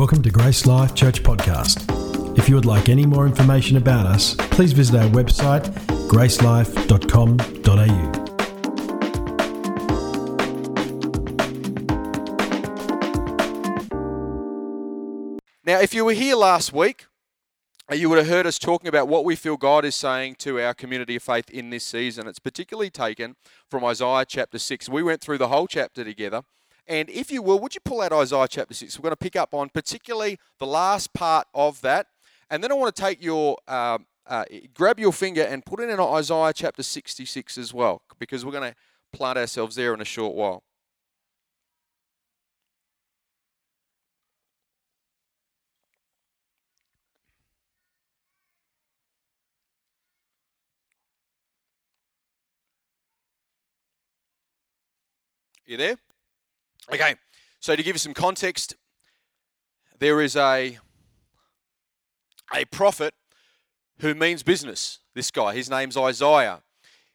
Welcome to Grace Life Church Podcast. If you would like any more information about us, please visit our website gracelife.com.au. Now, if you were here last week, you would have heard us talking about what we feel God is saying to our community of faith in this season. It's particularly taken from Isaiah chapter 6. We went through the whole chapter together. And if you will, would you pull out Isaiah chapter 6? We're going to pick up on particularly the last part of that. And then I want to take your, uh, uh, grab your finger and put it in Isaiah chapter 66 as well, because we're going to plant ourselves there in a short while. You there? Okay. So to give you some context, there is a a prophet who means business. This guy, his name's Isaiah.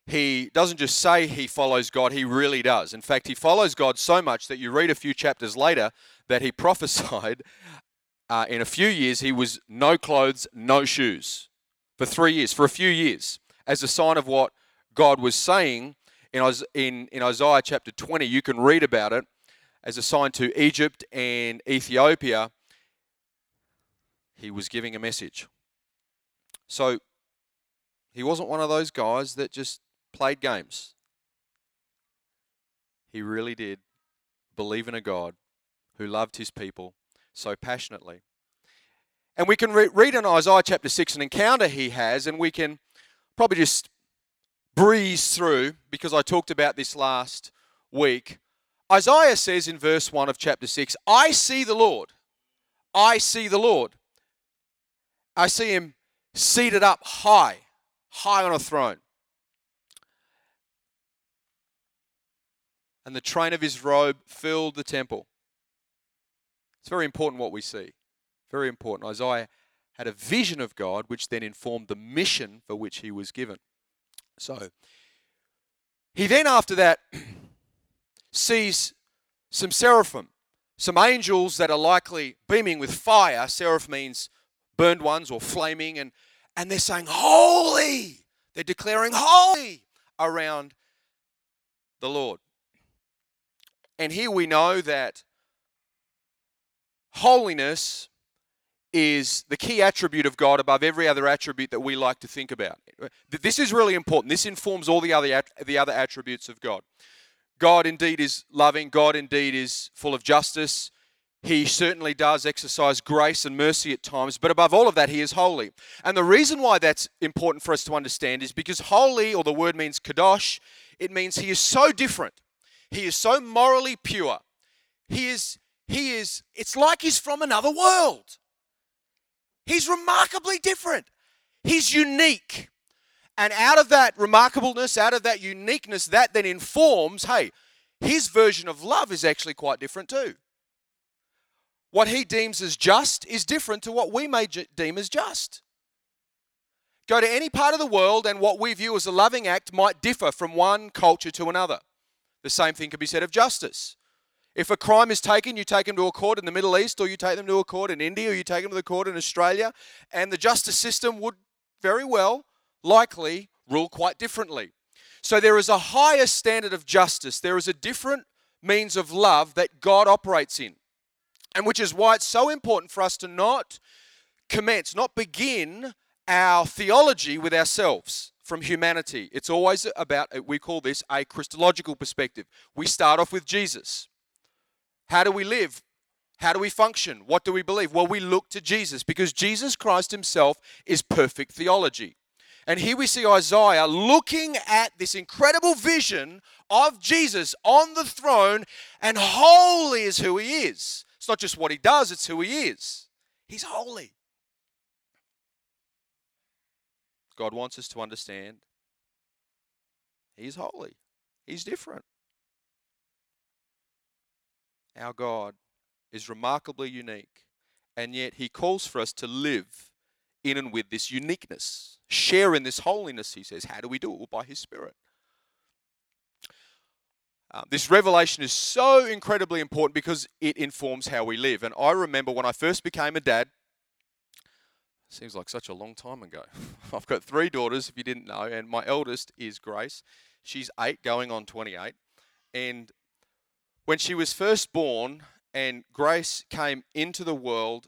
He doesn't just say he follows God, he really does. In fact, he follows God so much that you read a few chapters later that he prophesied uh, in a few years he was no clothes, no shoes for three years, for a few years, as a sign of what God was saying in, in, in Isaiah chapter 20, you can read about it as a sign to Egypt and Ethiopia. He was giving a message. So he wasn't one of those guys that just played games. He really did believe in a God who loved his people so passionately. And we can re- read in Isaiah chapter 6 an encounter he has, and we can probably just breeze through because I talked about this last week. Isaiah says in verse 1 of chapter 6, I see the Lord. I see the Lord. I see him seated up high, high on a throne. And the train of his robe filled the temple. It's very important what we see. Very important. Isaiah had a vision of God, which then informed the mission for which he was given. So, he then, after that, sees some seraphim, some angels that are likely beaming with fire. Seraph means burned ones or flaming, and, and they're saying, Holy! They're declaring holy around the Lord. And here we know that holiness is the key attribute of God above every other attribute that we like to think about. This is really important. This informs all the other the other attributes of God. God indeed is loving. God indeed is full of justice. He certainly does exercise grace and mercy at times, but above all of that, he is holy. And the reason why that's important for us to understand is because holy, or the word means kadosh, it means he is so different. He is so morally pure. He is, he is, it's like he's from another world. He's remarkably different. He's unique. And out of that remarkableness, out of that uniqueness, that then informs hey, his version of love is actually quite different too. What he deems as just is different to what we may deem as just. Go to any part of the world, and what we view as a loving act might differ from one culture to another. The same thing can be said of justice. If a crime is taken, you take them to a court in the Middle East, or you take them to a court in India, or you take them to the court in Australia, and the justice system would very well, likely, rule quite differently. So there is a higher standard of justice. There is a different means of love that God operates in. And which is why it's so important for us to not commence, not begin our theology with ourselves from humanity. It's always about, uh, we call this a Christological perspective. We start off with Jesus. How do we live? How do we function? What do we believe? Well, we look to Jesus because Jesus Christ himself is perfect theology. And here we see Isaiah looking at this incredible vision of Jesus on the throne, and holy is who he is. It's not just what he does, it's who he is. He's holy. God wants us to understand he's holy, he's different. Our God is remarkably unique, and yet He calls for us to live in and with this uniqueness, share in this holiness, He says. How do we do it? Well, by His Spirit. Uh, this revelation is so incredibly important because it informs how we live. And I remember when I first became a dad, seems like such a long time ago. I've got three daughters, if you didn't know, and my eldest is Grace. She's eight, going on 28. And when she was first born and Grace came into the world,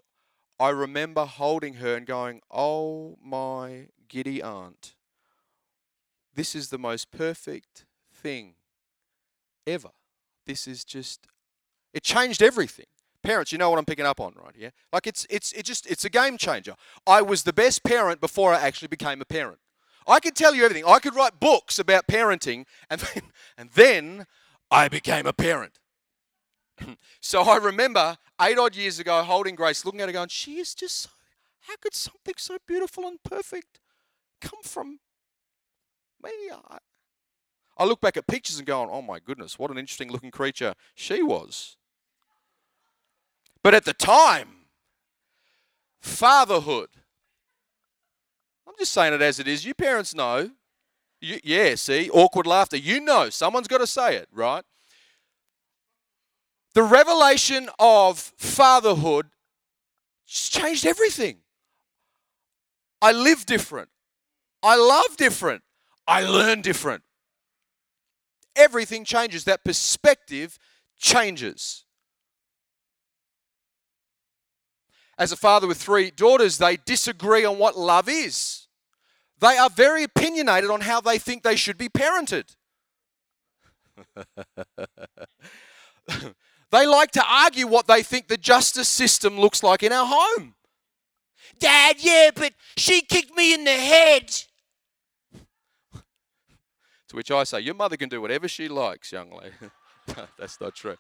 I remember holding her and going, Oh my giddy aunt, this is the most perfect thing ever. This is just, it changed everything. Parents, you know what I'm picking up on, right here? Like it's, it's, it just, it's a game changer. I was the best parent before I actually became a parent. I could tell you everything. I could write books about parenting, and then, and then I became a parent. so I remember eight odd years ago holding Grace, looking at her, going, She is just so, how could something so beautiful and perfect come from me? I, I look back at pictures and going, Oh my goodness, what an interesting looking creature she was. But at the time, fatherhood, I'm just saying it as it is. You parents know. You, yeah, see, awkward laughter. You know, someone's got to say it, right? The revelation of fatherhood changed everything. I live different. I love different. I learn different. Everything changes. That perspective changes. As a father with three daughters, they disagree on what love is. They are very opinionated on how they think they should be parented. they like to argue what they think the justice system looks like in our home. Dad, yeah, but she kicked me in the head. To which I say, Your mother can do whatever she likes, young lady. that's not true.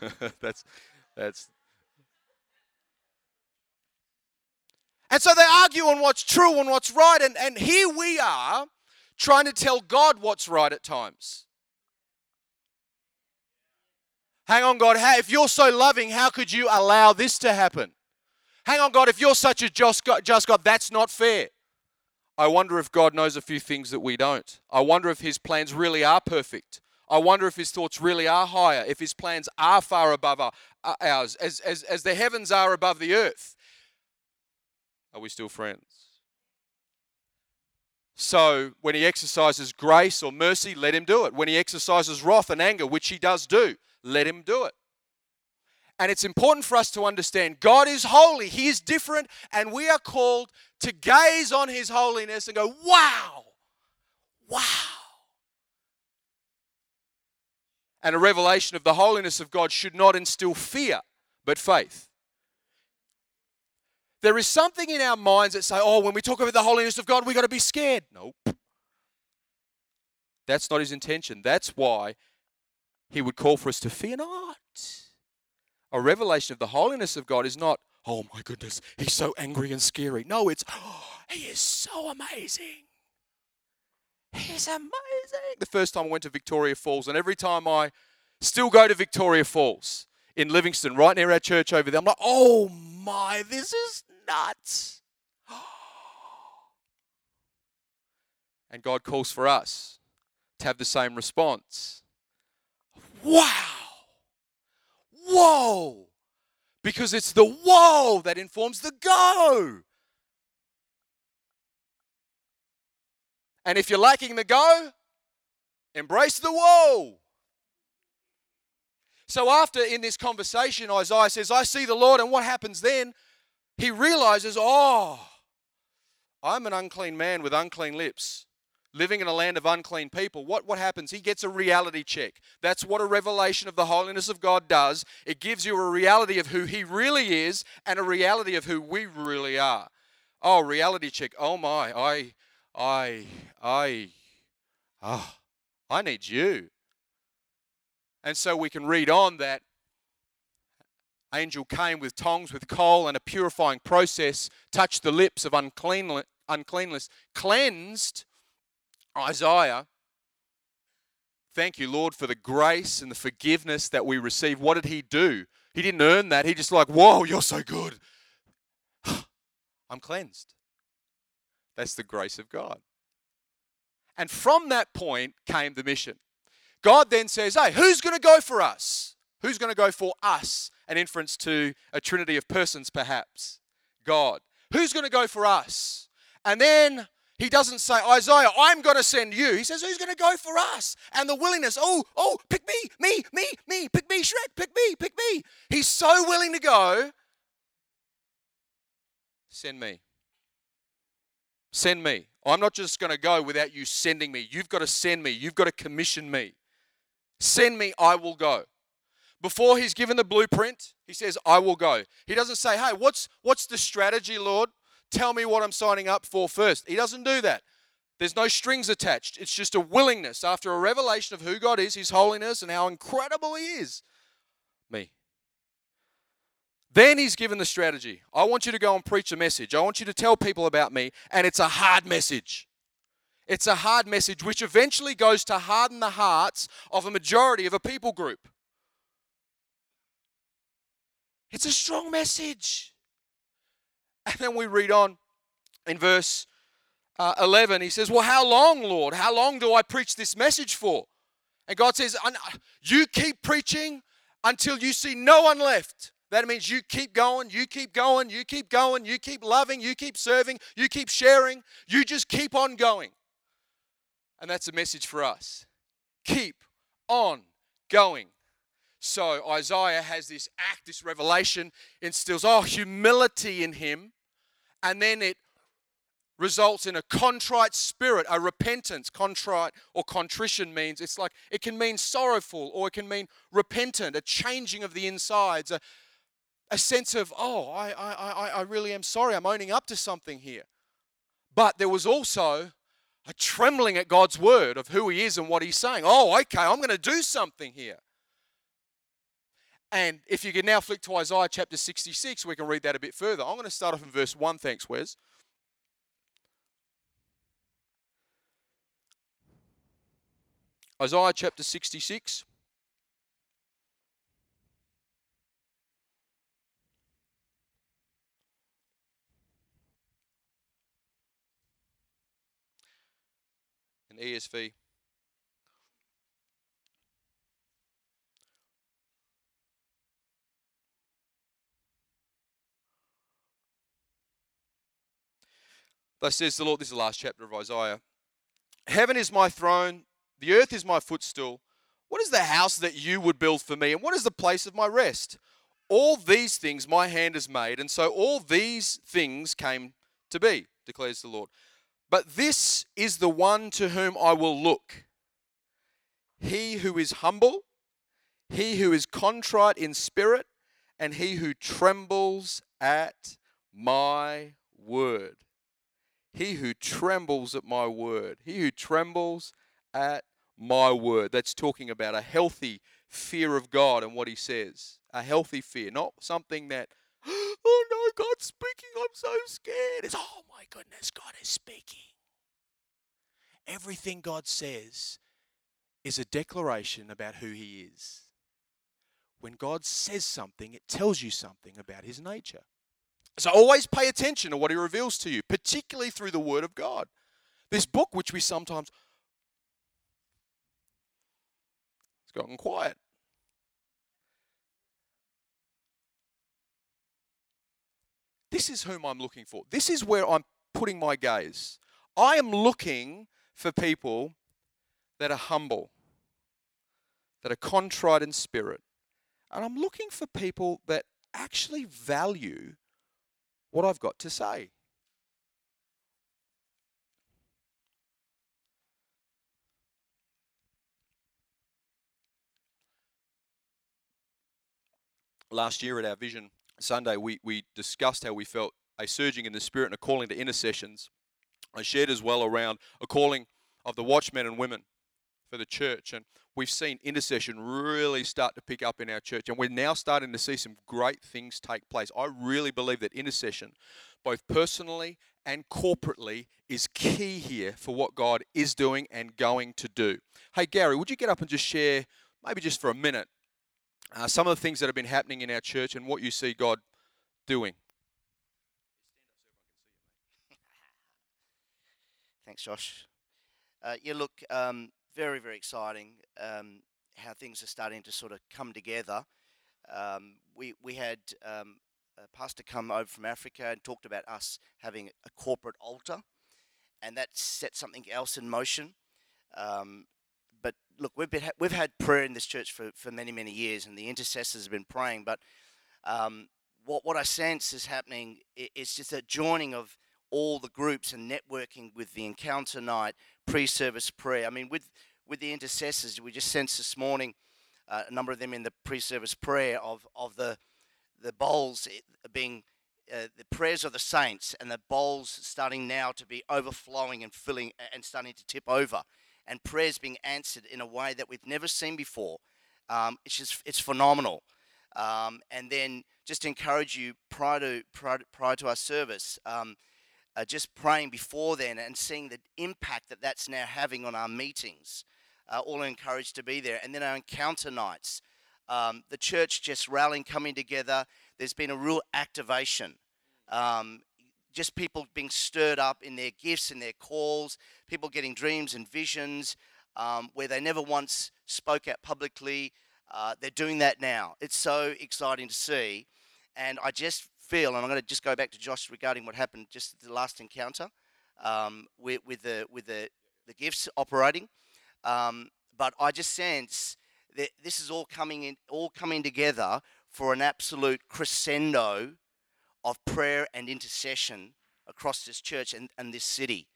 that's, that's, And so they argue on what's true and what's right. And, and here we are trying to tell God what's right at times. Hang on, God, how, if you're so loving, how could you allow this to happen? Hang on, God, if you're such a just God, just God, that's not fair. I wonder if God knows a few things that we don't. I wonder if His plans really are perfect. I wonder if His thoughts really are higher, if His plans are far above our, uh, ours, as, as, as the heavens are above the earth. Are we still friends? So, when he exercises grace or mercy, let him do it. When he exercises wrath and anger, which he does do, let him do it. And it's important for us to understand God is holy, He is different, and we are called to gaze on His holiness and go, wow, wow. And a revelation of the holiness of God should not instill fear, but faith. There is something in our minds that say, oh, when we talk about the holiness of God, we've got to be scared. Nope. That's not his intention. That's why he would call for us to fear not. A revelation of the holiness of God is not, oh my goodness, he's so angry and scary. No, it's, oh, he is so amazing. He's amazing. The first time I went to Victoria Falls, and every time I still go to Victoria Falls in Livingstone, right near our church over there, I'm like, oh my, this is nuts. And God calls for us to have the same response. Wow! Whoa! Because it's the whoa that informs the go. And if you're lacking the go, embrace the whoa. So, after in this conversation, Isaiah says, I see the Lord, and what happens then? he realizes, oh, I'm an unclean man with unclean lips, living in a land of unclean people. What, what happens? He gets a reality check. That's what a revelation of the holiness of God does. It gives you a reality of who He really is and a reality of who we really are. Oh, reality check. Oh my, I, I, I, oh, I need you. And so we can read on that angel came with tongs with coal and a purifying process, touched the lips of unclean, uncleanness, cleansed Isaiah. Thank you, Lord, for the grace and the forgiveness that we receive. What did he do? He didn't earn that. He just like, whoa, you're so good. I'm cleansed. That's the grace of God. And from that point came the mission. God then says, Hey, who's going to go for us? Who's going to go for us? An inference to a trinity of persons, perhaps. God. Who's going to go for us? And then he doesn't say, Isaiah, I'm going to send you. He says, Who's going to go for us? And the willingness, oh, oh, pick me, me, me, me, pick me, Shrek, pick me, pick me. He's so willing to go. Send me. Send me. I'm not just going to go without you sending me. You've got to send me. You've got to commission me. Send me, I will go. Before he's given the blueprint, he says, I will go. He doesn't say, hey, what's, what's the strategy, Lord? Tell me what I'm signing up for first. He doesn't do that. There's no strings attached. It's just a willingness after a revelation of who God is, His holiness, and how incredible He is. Me. Then He's given the strategy. I want you to go and preach a message. I want you to tell people about me, and it's a hard message. It's a hard message which eventually goes to harden the hearts of a majority of a people group. It's a strong message. And then we read on in verse uh, 11. He says, Well, how long, Lord? How long do I preach this message for? And God says, You keep preaching until you see no one left. That means you keep going, you keep going, you keep going, you keep loving, you keep serving, you keep sharing, you just keep on going. And that's a message for us. Keep on going. So Isaiah has this act, this revelation, instills oh humility in him, and then it results in a contrite spirit, a repentance. Contrite or contrition means it's like it can mean sorrowful or it can mean repentant, a changing of the insides, a, a sense of, oh, I, I, I, I really am sorry, I'm owning up to something here. But there was also a trembling at God's word of who He is and what He's saying. Oh, okay, I'm going to do something here. And if you can now flick to Isaiah chapter 66, we can read that a bit further. I'm going to start off in verse 1. Thanks, Wes. Isaiah chapter 66. ESV. Thus says the Lord, this is the last chapter of Isaiah. Heaven is my throne, the earth is my footstool. What is the house that you would build for me, and what is the place of my rest? All these things my hand has made, and so all these things came to be, declares the Lord. But this is the one to whom I will look he who is humble, he who is contrite in spirit, and he who trembles at my word. He who trembles at my word. He who trembles at my word. That's talking about a healthy fear of God and what he says. A healthy fear, not something that oh no, God's speaking, I'm so scared. It's, oh my goodness, God is speaking. Everything God says is a declaration about who He is. When God says something, it tells you something about His nature. So always pay attention to what He reveals to you, particularly through the Word of God. This book, which we sometimes. It's gotten quiet. This is whom I'm looking for. This is where I'm putting my gaze. I am looking for people that are humble, that are contrite in spirit. And I'm looking for people that actually value what I've got to say. Last year at our Vision Sunday, we, we discussed how we felt a surging in the spirit and a calling to intercessions. I shared as well around a calling of the watchmen and women for the church. And we've seen intercession really start to pick up in our church. And we're now starting to see some great things take place. I really believe that intercession, both personally and corporately, is key here for what God is doing and going to do. Hey, Gary, would you get up and just share, maybe just for a minute, uh, some of the things that have been happening in our church and what you see God doing. Thanks, Josh. Uh, yeah, look, um, very, very exciting um, how things are starting to sort of come together. Um, we, we had um, a pastor come over from Africa and talked about us having a corporate altar, and that set something else in motion. Um, but look, we've been ha- we've had prayer in this church for, for many many years, and the intercessors have been praying. But um, what what I sense is happening is just a joining of all the groups and networking with the encounter night, pre-service prayer. I mean, with with the intercessors, we just sensed this morning uh, a number of them in the pre-service prayer of of the the bowls eh, being uh, the prayers of the saints and the bowls starting now to be overflowing and filling and starting to tip over and prayers being answered in a way that we've never seen before. Um, it's just it's phenomenal. Um, and then just encourage you prior to prior prior to our service, um, uh, just praying before then and seeing the impact that that's now having on our meetings. Uh, all encouraged to be there, and then our encounter nights. Um, the church just rallying, coming together. There's been a real activation. Um, just people being stirred up in their gifts and their calls, people getting dreams and visions um, where they never once spoke out publicly. Uh, they're doing that now. It's so exciting to see. And I just feel, and I'm going to just go back to Josh regarding what happened just at the last encounter um, with, with, the, with the, the gifts operating. Um, but I just sense that this is all coming in, all coming together for an absolute crescendo of prayer and intercession across this church and, and this city,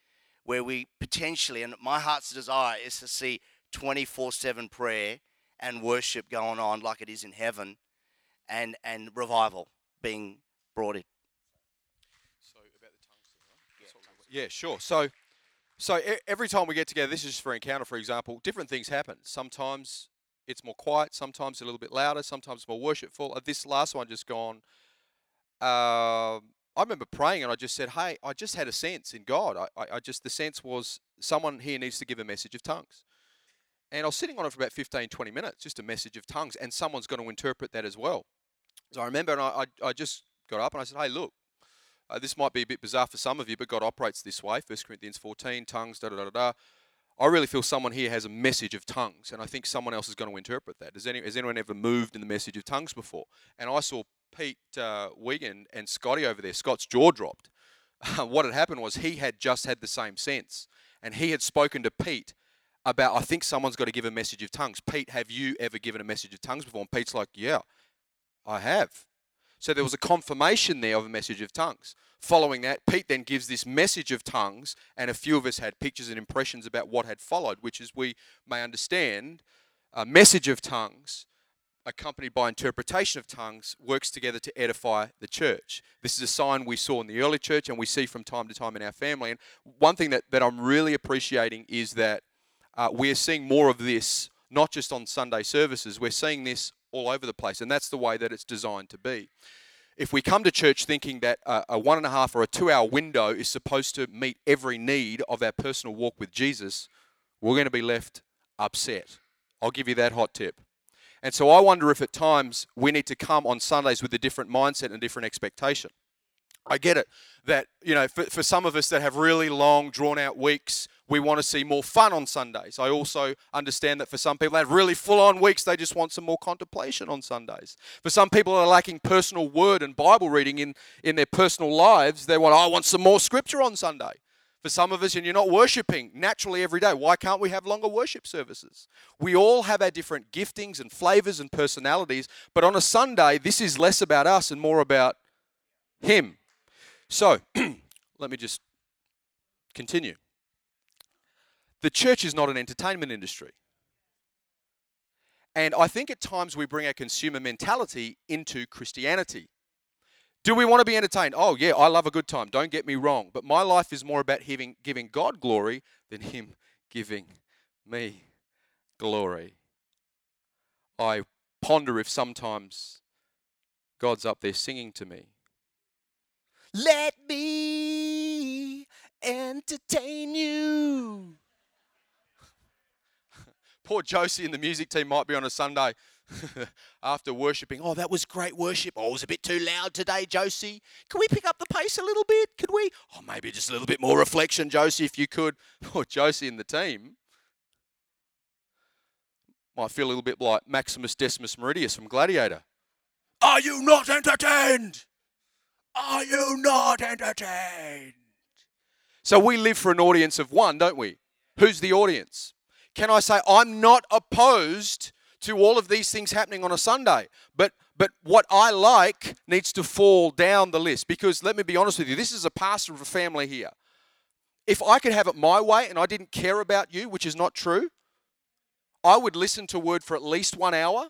where we potentially, and my heart's desire is to see 24 7 prayer and worship going on like it is in heaven and, and revival being brought in. So about the tongues thing, right? Yeah, sure. So, so every time we get together, this is just for encounter, for example, different things happen. Sometimes it's more quiet, sometimes a little bit louder, sometimes more worshipful. Uh, this last one just gone uh, I remember praying and I just said, Hey, I just had a sense in God. I, I, I, just, the sense was someone here needs to give a message of tongues. And I was sitting on it for about 15, 20 minutes, just a message of tongues, and someone's going to interpret that as well. So I remember, and I, I, I just got up and I said, Hey, look, uh, this might be a bit bizarre for some of you, but God operates this way 1 Corinthians 14, tongues, da da da da. I really feel someone here has a message of tongues, and I think someone else is going to interpret that. Has, any, has anyone ever moved in the message of tongues before? And I saw Pete uh, Wigan and Scotty over there, Scott's jaw dropped. what had happened was he had just had the same sense, and he had spoken to Pete about, I think someone's got to give a message of tongues. Pete, have you ever given a message of tongues before? And Pete's like, Yeah, I have. So there was a confirmation there of a message of tongues. Following that, Pete then gives this message of tongues, and a few of us had pictures and impressions about what had followed, which, as we may understand, a message of tongues accompanied by interpretation of tongues, works together to edify the church. This is a sign we saw in the early church and we see from time to time in our family. And one thing that, that I'm really appreciating is that uh, we're seeing more of this, not just on Sunday services, we're seeing this all over the place. And that's the way that it's designed to be. If we come to church thinking that a, a one and a half or a two hour window is supposed to meet every need of our personal walk with Jesus, we're going to be left upset. I'll give you that hot tip. And so I wonder if at times we need to come on Sundays with a different mindset and a different expectation. I get it that, you know, for, for some of us that have really long, drawn out weeks, we want to see more fun on Sundays. I also understand that for some people that have really full on weeks, they just want some more contemplation on Sundays. For some people that are lacking personal word and Bible reading in, in their personal lives, they want, I want some more scripture on Sunday for some of us, and you're not worshiping naturally every day. Why can't we have longer worship services? We all have our different giftings and flavors and personalities, but on a Sunday, this is less about us and more about Him. So, let me just continue. The church is not an entertainment industry. And I think at times we bring our consumer mentality into Christianity. Do we want to be entertained? Oh, yeah, I love a good time. Don't get me wrong. But my life is more about giving, giving God glory than Him giving me glory. I ponder if sometimes God's up there singing to me. Let me entertain you. Poor Josie and the music team might be on a Sunday after worshiping. Oh, that was great worship. Oh, it was a bit too loud today, Josie. Can we pick up the pace a little bit? Could we? Oh, maybe just a little bit more reflection, Josie, if you could. Poor Josie and the team. Might feel a little bit like Maximus Decimus Meridius from Gladiator. Are you not entertained? Are you not entertained? So we live for an audience of one, don't we? Who's the audience? Can I say I'm not opposed to all of these things happening on a Sunday, but but what I like needs to fall down the list because let me be honest with you, this is a pastor of a family here. If I could have it my way and I didn't care about you, which is not true, I would listen to word for at least 1 hour.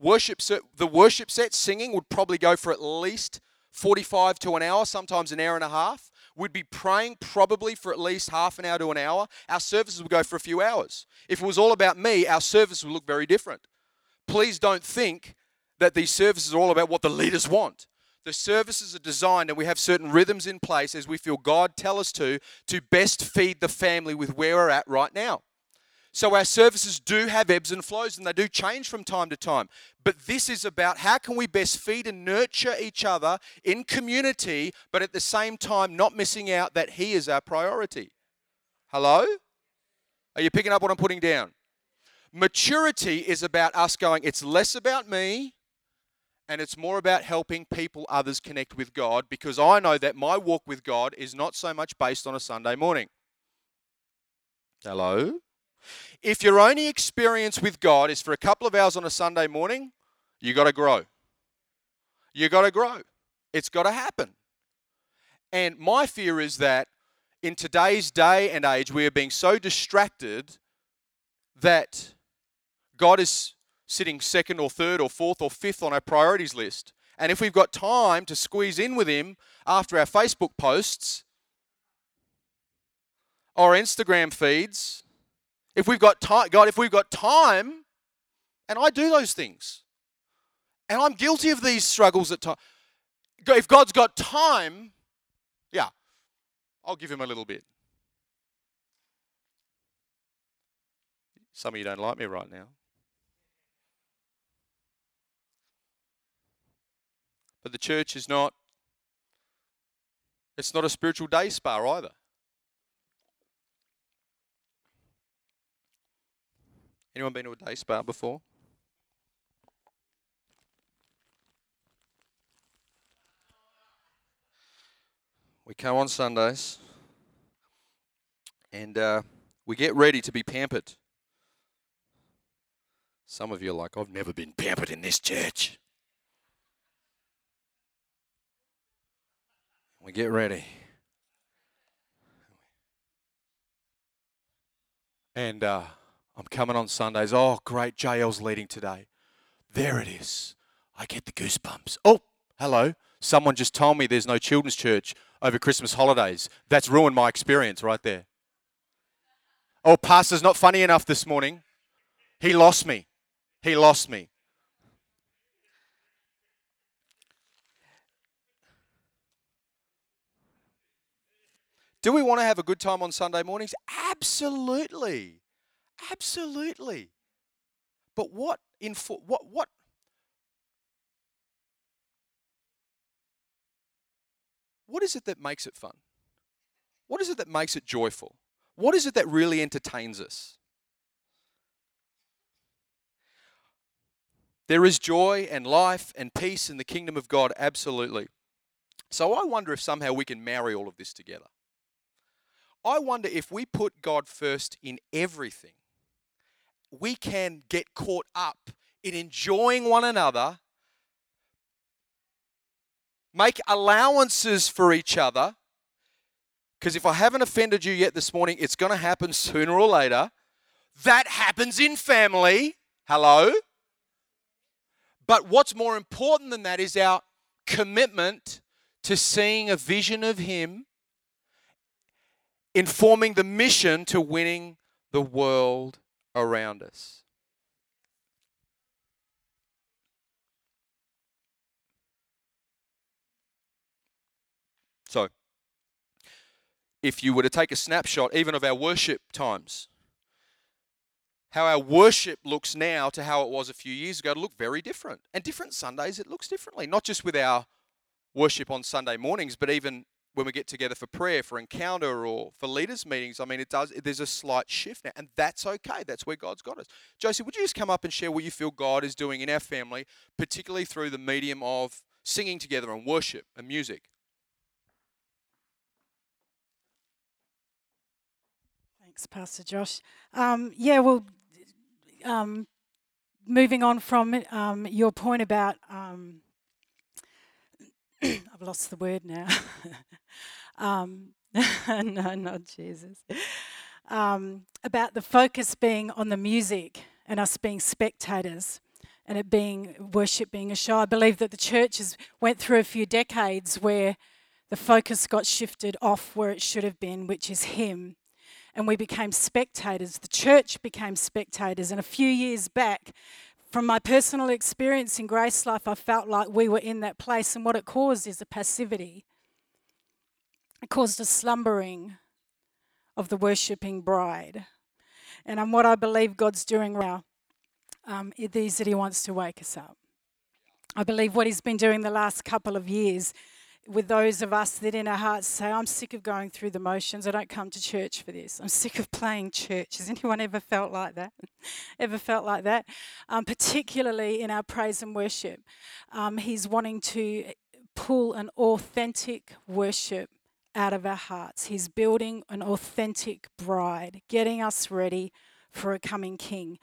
Worship set, the worship set singing would probably go for at least 45 to an hour, sometimes an hour and a half. We'd be praying probably for at least half an hour to an hour. Our services would go for a few hours. If it was all about me, our service would look very different. Please don't think that these services are all about what the leaders want. The services are designed and we have certain rhythms in place as we feel God tell us to to best feed the family with where we're at right now. So our services do have ebbs and flows and they do change from time to time. But this is about how can we best feed and nurture each other in community, but at the same time not missing out that He is our priority. Hello? Are you picking up what I'm putting down? Maturity is about us going, it's less about me and it's more about helping people, others connect with God because I know that my walk with God is not so much based on a Sunday morning. Hello? If your only experience with God is for a couple of hours on a Sunday morning, you got to grow. You got to grow. It's got to happen. And my fear is that in today's day and age, we are being so distracted that God is sitting second or third or fourth or fifth on our priorities list. And if we've got time to squeeze in with Him after our Facebook posts or Instagram feeds, if we've got time, God, if we've got time, and I do those things, and I'm guilty of these struggles at times. If God's got time, yeah, I'll give him a little bit. Some of you don't like me right now. But the church is not, it's not a spiritual day spa either. Anyone been to a day spa before? We come on Sundays and uh, we get ready to be pampered. Some of you are like, I've never been pampered in this church. We get ready. And uh, I'm coming on Sundays. Oh, great. JL's leading today. There it is. I get the goosebumps. Oh, hello. Someone just told me there's no children's church over Christmas holidays. That's ruined my experience right there. Oh, Pastor's not funny enough this morning. He lost me. He lost me. Do we want to have a good time on Sunday mornings? Absolutely. Absolutely. But what in what what what is it that makes it fun? What is it that makes it joyful? What is it that really entertains us? There is joy and life and peace in the kingdom of God, absolutely. So I wonder if somehow we can marry all of this together. I wonder if we put God first in everything, we can get caught up in enjoying one another, make allowances for each other. Because if I haven't offended you yet this morning, it's going to happen sooner or later. That happens in family. Hello? But what's more important than that is our commitment to seeing a vision of Him informing the mission to winning the world around us. So, if you were to take a snapshot even of our worship times, how our worship looks now to how it was a few years ago, to look very different. And different Sundays, it looks differently, not just with our worship on Sunday mornings, but even when we get together for prayer, for encounter, or for leaders meetings, I mean, it does. There's a slight shift now, and that's okay. That's where God's got us. Josie, would you just come up and share what you feel God is doing in our family, particularly through the medium of singing together and worship and music? Thanks, Pastor Josh. Um, yeah, well, um, moving on from um, your point about um, I've lost the word now. um, no, not Jesus. Um, about the focus being on the music and us being spectators and it being worship being a show. I believe that the church has went through a few decades where the focus got shifted off where it should have been, which is Him. And we became spectators. The church became spectators. And a few years back, from my personal experience in grace life, I felt like we were in that place, and what it caused is a passivity. It caused a slumbering of the worshipping bride. And um, what I believe God's doing now um, is that He wants to wake us up. I believe what He's been doing the last couple of years with those of us that in our hearts say, I'm sick of going through the motions. I don't come to church for this. I'm sick of playing church. Has anyone ever felt like that? ever felt like that? Um, particularly in our praise and worship. Um, he's wanting to pull an authentic worship out of our hearts. He's building an authentic bride, getting us ready for a coming king.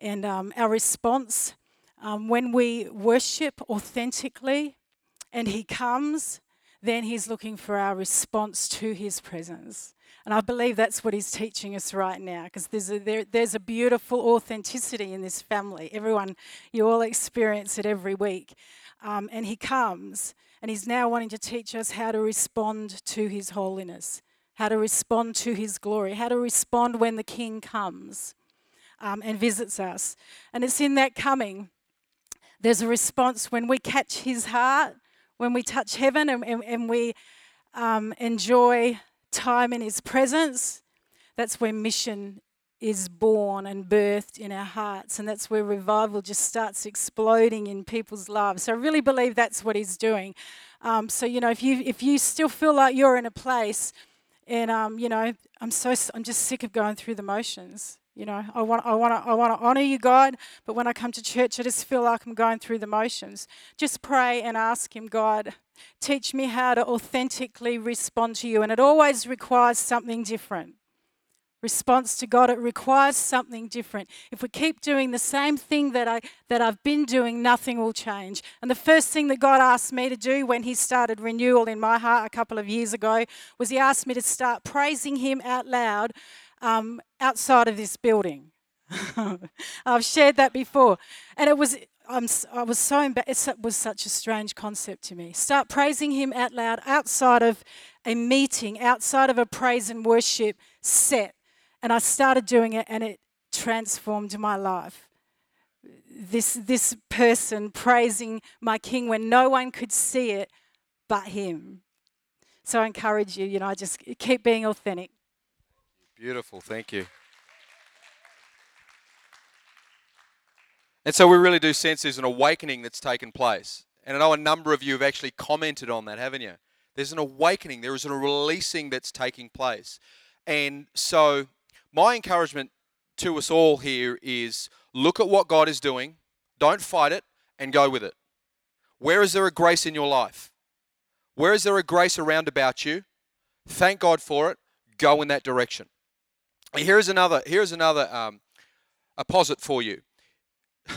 And um, our response um, when we worship authentically, and He comes, then He's looking for our response to His presence. And I believe that's what He's teaching us right now because there's a, there, there's a beautiful authenticity in this family. Everyone, you all experience it every week. Um, and He comes, and He's now wanting to teach us how to respond to His holiness, how to respond to His glory, how to respond when the King comes um, and visits us. And it's in that coming. There's a response when we catch his heart, when we touch heaven and, and, and we um, enjoy time in His presence, that's where mission is born and birthed in our hearts. And that's where revival just starts exploding in people's lives. So I really believe that's what He's doing. Um, so, you know, if you, if you still feel like you're in a place and, um, you know, I'm so, I'm just sick of going through the motions. You know, I want, I want to, I want to honor you, God. But when I come to church, I just feel like I'm going through the motions. Just pray and ask Him, God, teach me how to authentically respond to you. And it always requires something different. Response to God, it requires something different. If we keep doing the same thing that I that I've been doing, nothing will change. And the first thing that God asked me to do when He started renewal in my heart a couple of years ago was He asked me to start praising Him out loud um, outside of this building. I've shared that before. And it was, I'm, I was so embarrassed. It was such a strange concept to me. Start praising Him out loud outside of a meeting, outside of a praise and worship set. And I started doing it and it transformed my life. This, this person praising my King when no one could see it but Him. So I encourage you, you know, just keep being authentic. Beautiful. Thank you. And so we really do sense there's an awakening that's taken place. And I know a number of you have actually commented on that, haven't you? There's an awakening, there is a releasing that's taking place. And so, my encouragement to us all here is look at what God is doing, don't fight it, and go with it. Where is there a grace in your life? Where is there a grace around about you? Thank God for it. Go in that direction. Here's another. Here's another um, a posit for you.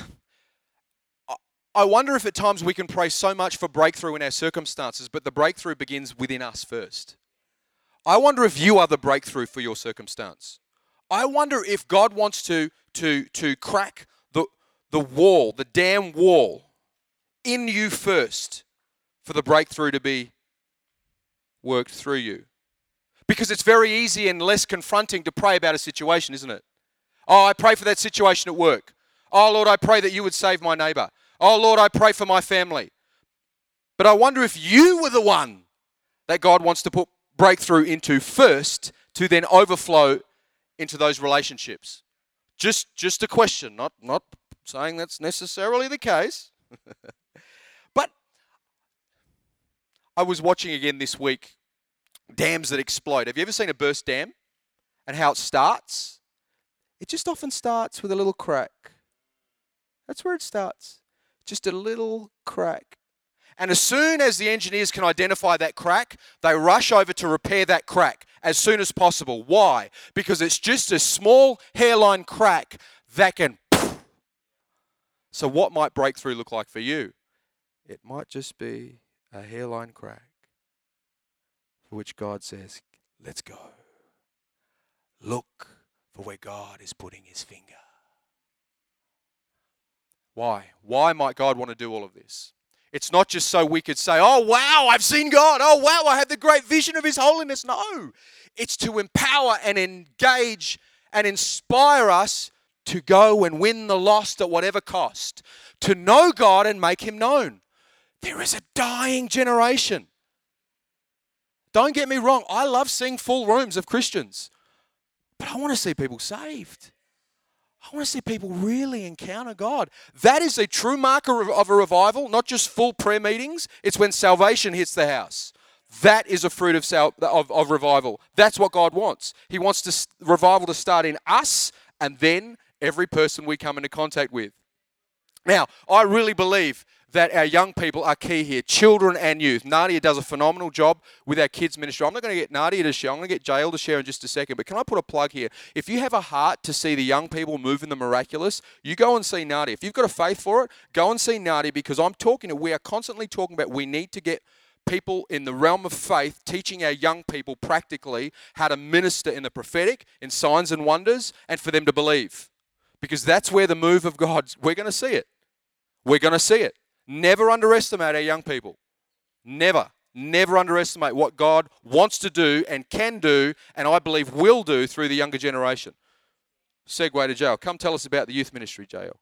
I wonder if at times we can pray so much for breakthrough in our circumstances, but the breakthrough begins within us first. I wonder if you are the breakthrough for your circumstance. I wonder if God wants to to to crack the the wall, the dam wall, in you first, for the breakthrough to be worked through you. Because it's very easy and less confronting to pray about a situation, isn't it? Oh, I pray for that situation at work. Oh, Lord, I pray that you would save my neighbor. Oh, Lord, I pray for my family. But I wonder if you were the one that God wants to put breakthrough into first to then overflow into those relationships. Just just a question, not not saying that's necessarily the case. but I was watching again this week dams that explode. Have you ever seen a burst dam and how it starts? It just often starts with a little crack. That's where it starts. Just a little crack. And as soon as the engineers can identify that crack, they rush over to repair that crack as soon as possible. Why? Because it's just a small hairline crack that can. So, what might breakthrough look like for you? It might just be a hairline crack for which God says, Let's go. Look for where God is putting his finger. Why? Why might God want to do all of this? It's not just so we could say, oh, wow, I've seen God. Oh, wow, I had the great vision of His holiness. No, it's to empower and engage and inspire us to go and win the lost at whatever cost, to know God and make Him known. There is a dying generation. Don't get me wrong, I love seeing full rooms of Christians, but I want to see people saved. I want to see people really encounter God. That is a true marker of a revival, not just full prayer meetings. It's when salvation hits the house. That is a fruit of, sal- of, of revival. That's what God wants. He wants to, revival to start in us and then every person we come into contact with. Now, I really believe that our young people are key here, children and youth. Nadia does a phenomenal job with our kids ministry. I'm not going to get Nadia to share. I'm going to get Jael to share in just a second. But can I put a plug here? If you have a heart to see the young people move in the miraculous, you go and see Nadia. If you've got a faith for it, go and see Nadia because I'm talking to, we are constantly talking about we need to get people in the realm of faith teaching our young people practically how to minister in the prophetic, in signs and wonders, and for them to believe. Because that's where the move of God, we're going to see it. We're going to see it. Never underestimate our young people. Never. Never underestimate what God wants to do and can do, and I believe will do through the younger generation. Segue to Jael. Come tell us about the youth ministry, Jael.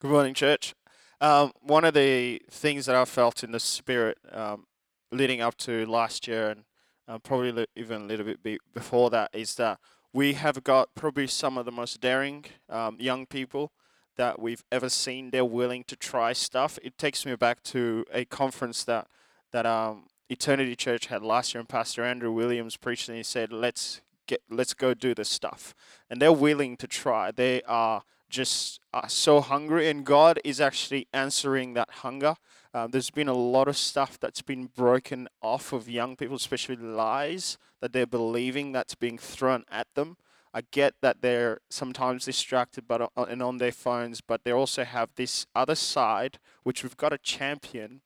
Good morning, church. Um, one of the things that I felt in the spirit um, leading up to last year and uh, probably even a little bit be- before that is that we have got probably some of the most daring um, young people that we've ever seen. They're willing to try stuff. It takes me back to a conference that that um, Eternity Church had last year, and Pastor Andrew Williams preached, and he said, "Let's get, let's go do this stuff." And they're willing to try. They are just uh, so hungry, and God is actually answering that hunger. Um, there's been a lot of stuff that's been broken off of young people, especially lies that they're believing that's being thrown at them. I get that they're sometimes distracted but and on their phones, but they also have this other side which we've got a champion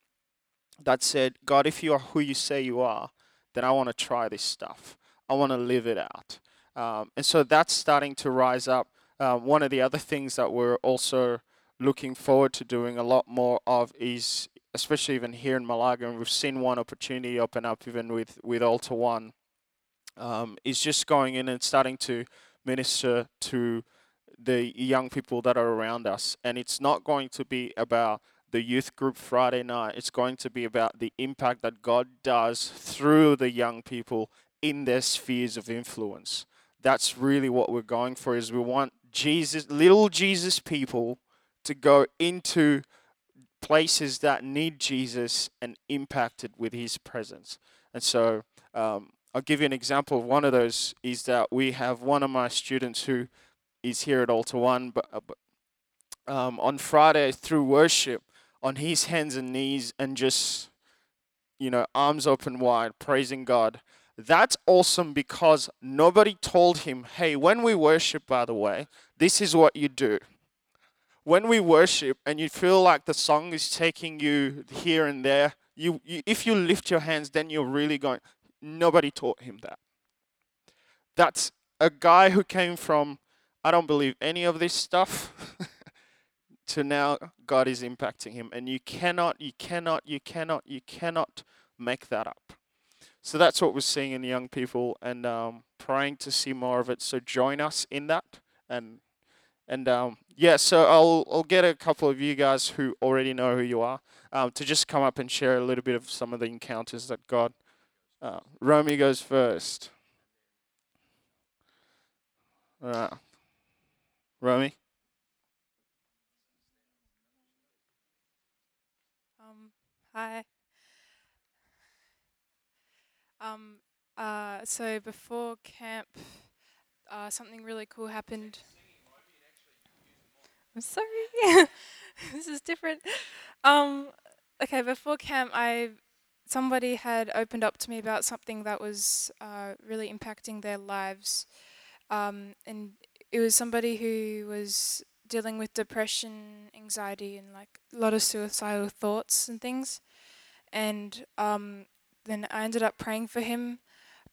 that said, God, if you are who you say you are, then I want to try this stuff. I want to live it out. Um, and so that's starting to rise up. Uh, one of the other things that we're also looking forward to doing a lot more of is, especially even here in Malaga, and we've seen one opportunity open up even with, with Altar One, um, is just going in and starting to minister to the young people that are around us. And it's not going to be about the youth group Friday night. It's going to be about the impact that God does through the young people in their spheres of influence. That's really what we're going for is we want Jesus little Jesus people to go into places that need Jesus and impacted with his presence. And so um, I'll give you an example of one of those is that we have one of my students who is here at Altar One, but, uh, um, on Friday through worship, on his hands and knees and just, you know, arms open wide, praising God. That's awesome because nobody told him, hey, when we worship, by the way, this is what you do. When we worship and you feel like the song is taking you here and there, you, you if you lift your hands, then you're really going. Nobody taught him that. That's a guy who came from, I don't believe any of this stuff, to now God is impacting him. And you cannot, you cannot, you cannot, you cannot make that up. So that's what we're seeing in the young people and um, praying to see more of it. So join us in that. And and um, yeah, so I'll I'll get a couple of you guys who already know who you are um, to just come up and share a little bit of some of the encounters that God uh, Romy goes first. Uh, Romy? Um, hi. Um, uh, so before camp, uh, something really cool happened. I'm sorry. this is different. Um, okay, before camp, I somebody had opened up to me about something that was uh, really impacting their lives, um, and it was somebody who was dealing with depression, anxiety, and like a lot of suicidal thoughts and things. And um, then I ended up praying for him,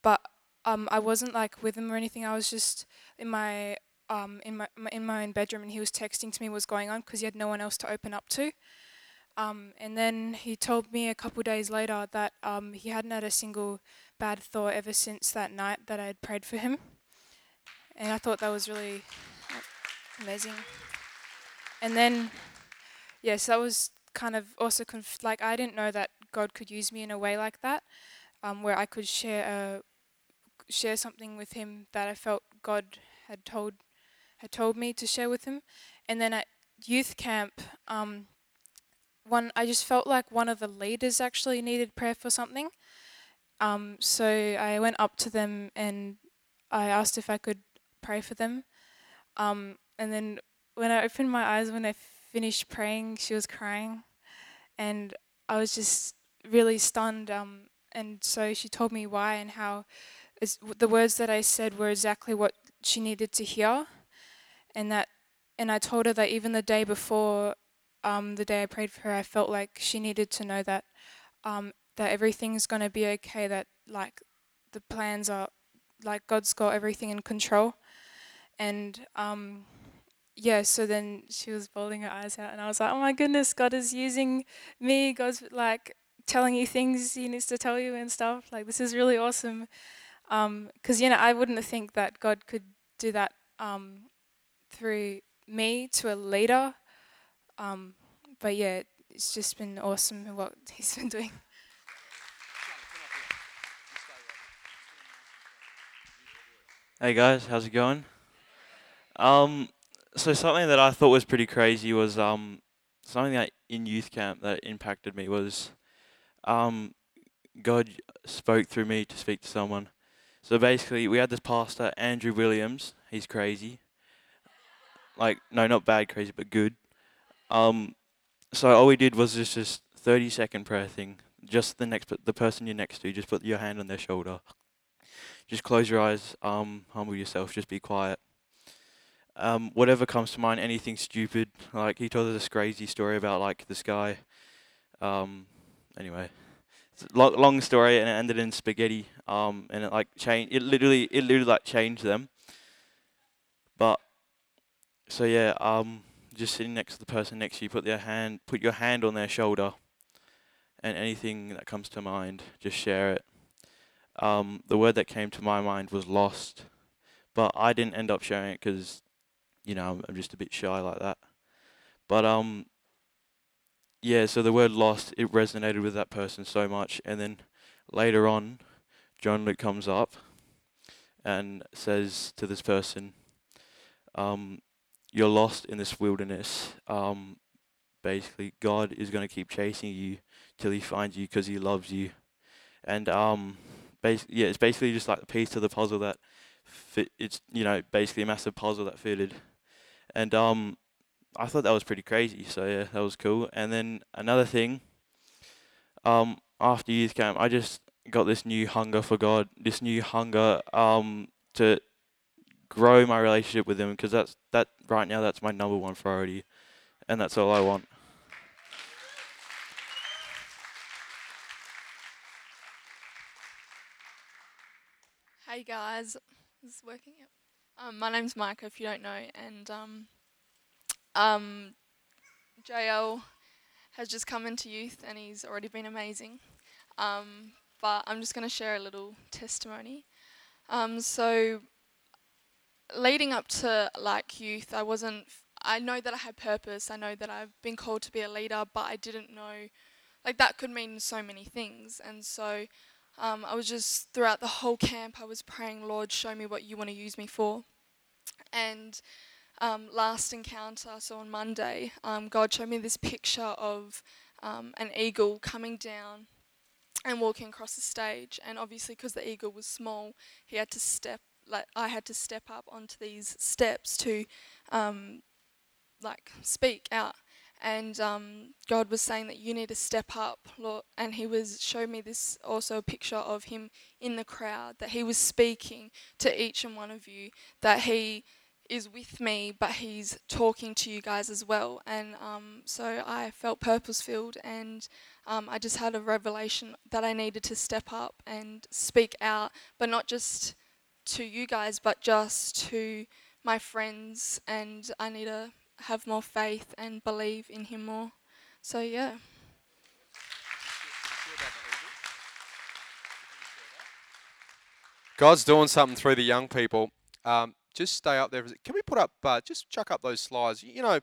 but um, I wasn't like with him or anything. I was just in my um, in my, my in my own bedroom, and he was texting to me what was going on because he had no one else to open up to. Um, and then he told me a couple days later that um, he hadn't had a single bad thought ever since that night that I had prayed for him. And I thought that was really amazing. And then, yes, that was kind of also conf- like I didn't know that God could use me in a way like that, um, where I could share a, share something with Him that I felt God had told had told me to share with Him. And then at youth camp, um, one I just felt like one of the leaders actually needed prayer for something. Um, so I went up to them and I asked if I could pray for them. Um, and then when I opened my eyes when I finished praying, she was crying, and I was just really stunned. Um, and so she told me why and how the words that I said were exactly what she needed to hear, and that, and I told her that even the day before, um, the day I prayed for her, I felt like she needed to know that, um, that everything's gonna be okay. That like the plans are, like God's got everything in control, and um, yeah, so then she was bawling her eyes out, and I was like, oh my goodness, God is using me. God's like telling you things He needs to tell you and stuff. Like, this is really awesome. Because, um, you know, I wouldn't think that God could do that um, through me to a leader. Um, but yeah, it's just been awesome what He's been doing. Hey guys, how's it going? Um, so something that I thought was pretty crazy was um something that in youth camp that impacted me was um God spoke through me to speak to someone. So basically, we had this pastor Andrew Williams. He's crazy. Like no, not bad crazy, but good. Um, so all we did was just this thirty second prayer thing. Just the next, the person you're next to, just put your hand on their shoulder. Just close your eyes. Um, humble yourself. Just be quiet um, whatever comes to mind, anything stupid. Like he told us this crazy story about like this guy. Um, anyway, long, long story, and it ended in spaghetti. Um, and it like changed. It literally, it literally like changed them. But so yeah, um, just sitting next to the person next to you, put their hand, put your hand on their shoulder, and anything that comes to mind, just share it. Um, the word that came to my mind was lost, but I didn't end up sharing it because you know, I'm just a bit shy like that. But um, yeah. So the word lost it resonated with that person so much, and then later on, John Luke comes up and says to this person, um, "You're lost in this wilderness. Um, basically, God is going to keep chasing you till He finds you because He loves you." And um, yeah, it's basically just like the piece to the puzzle that fit. It's you know basically a massive puzzle that fitted and um, I thought that was pretty crazy. So yeah, that was cool. And then another thing, um, after youth camp, I just got this new hunger for God, this new hunger um to grow my relationship with Him, because that's that right now that's my number one priority, and that's all I want. Hey guys, this is working. Yep. Um, my name's Micah, if you don't know, and um, um, Jael has just come into youth and he's already been amazing. Um, but I'm just going to share a little testimony. Um, so, leading up to like youth, I wasn't. I know that I had purpose. I know that I've been called to be a leader, but I didn't know, like that could mean so many things. And so, um, I was just throughout the whole camp, I was praying, Lord, show me what you want to use me for. And um, last encounter, so on Monday, um, God showed me this picture of um, an eagle coming down and walking across the stage. And obviously, because the eagle was small, he had to step. Like I had to step up onto these steps to, um, like speak out. And um, God was saying that you need to step up, Lord. And He was showing me this also a picture of Him in the crowd that He was speaking to each and one of you that He is with me, but he's talking to you guys as well. And um, so I felt purpose filled, and um, I just had a revelation that I needed to step up and speak out, but not just to you guys, but just to my friends. And I need to have more faith and believe in him more. So, yeah. God's doing something through the young people. Um, just stay up there. Can we put up, uh, just chuck up those slides? You know,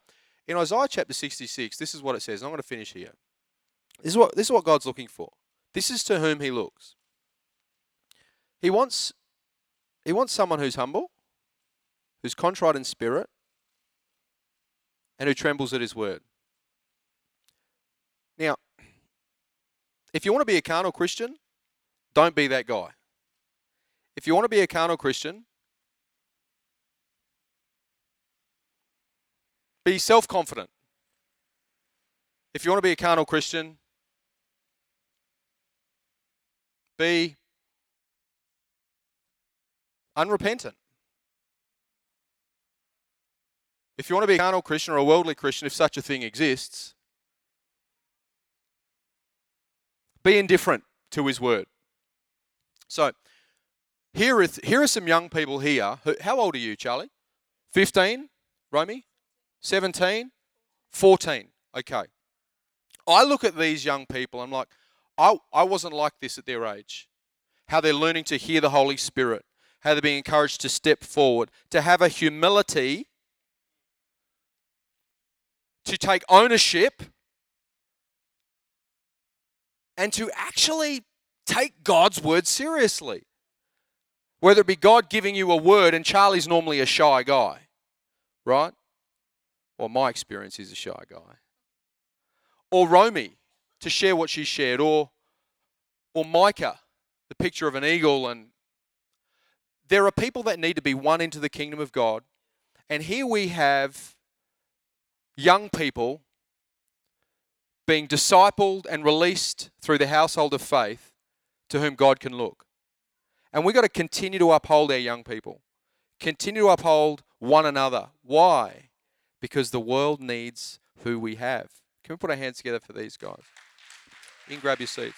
in Isaiah chapter 66, this is what it says. I'm going to finish here. This is what this is what God's looking for. This is to whom He looks. He wants He wants someone who's humble, who's contrite in spirit, and who trembles at His word. Now, if you want to be a carnal Christian, don't be that guy. If you want to be a carnal Christian, Be self confident. If you want to be a carnal Christian, be unrepentant. If you want to be a carnal Christian or a worldly Christian, if such a thing exists, be indifferent to his word. So, here are, here are some young people here. Who, how old are you, Charlie? 15? Romy? 17, 14. Okay. I look at these young people, I'm like, I, I wasn't like this at their age. How they're learning to hear the Holy Spirit, how they're being encouraged to step forward, to have a humility, to take ownership, and to actually take God's word seriously. Whether it be God giving you a word, and Charlie's normally a shy guy, right? Well, my experience is a shy guy. Or Romy to share what she shared, or or Micah, the picture of an eagle, and there are people that need to be won into the kingdom of God. And here we have young people being discipled and released through the household of faith to whom God can look. And we've got to continue to uphold our young people, continue to uphold one another. Why? because the world needs who we have. Can we put our hands together for these guys? You can grab your seats.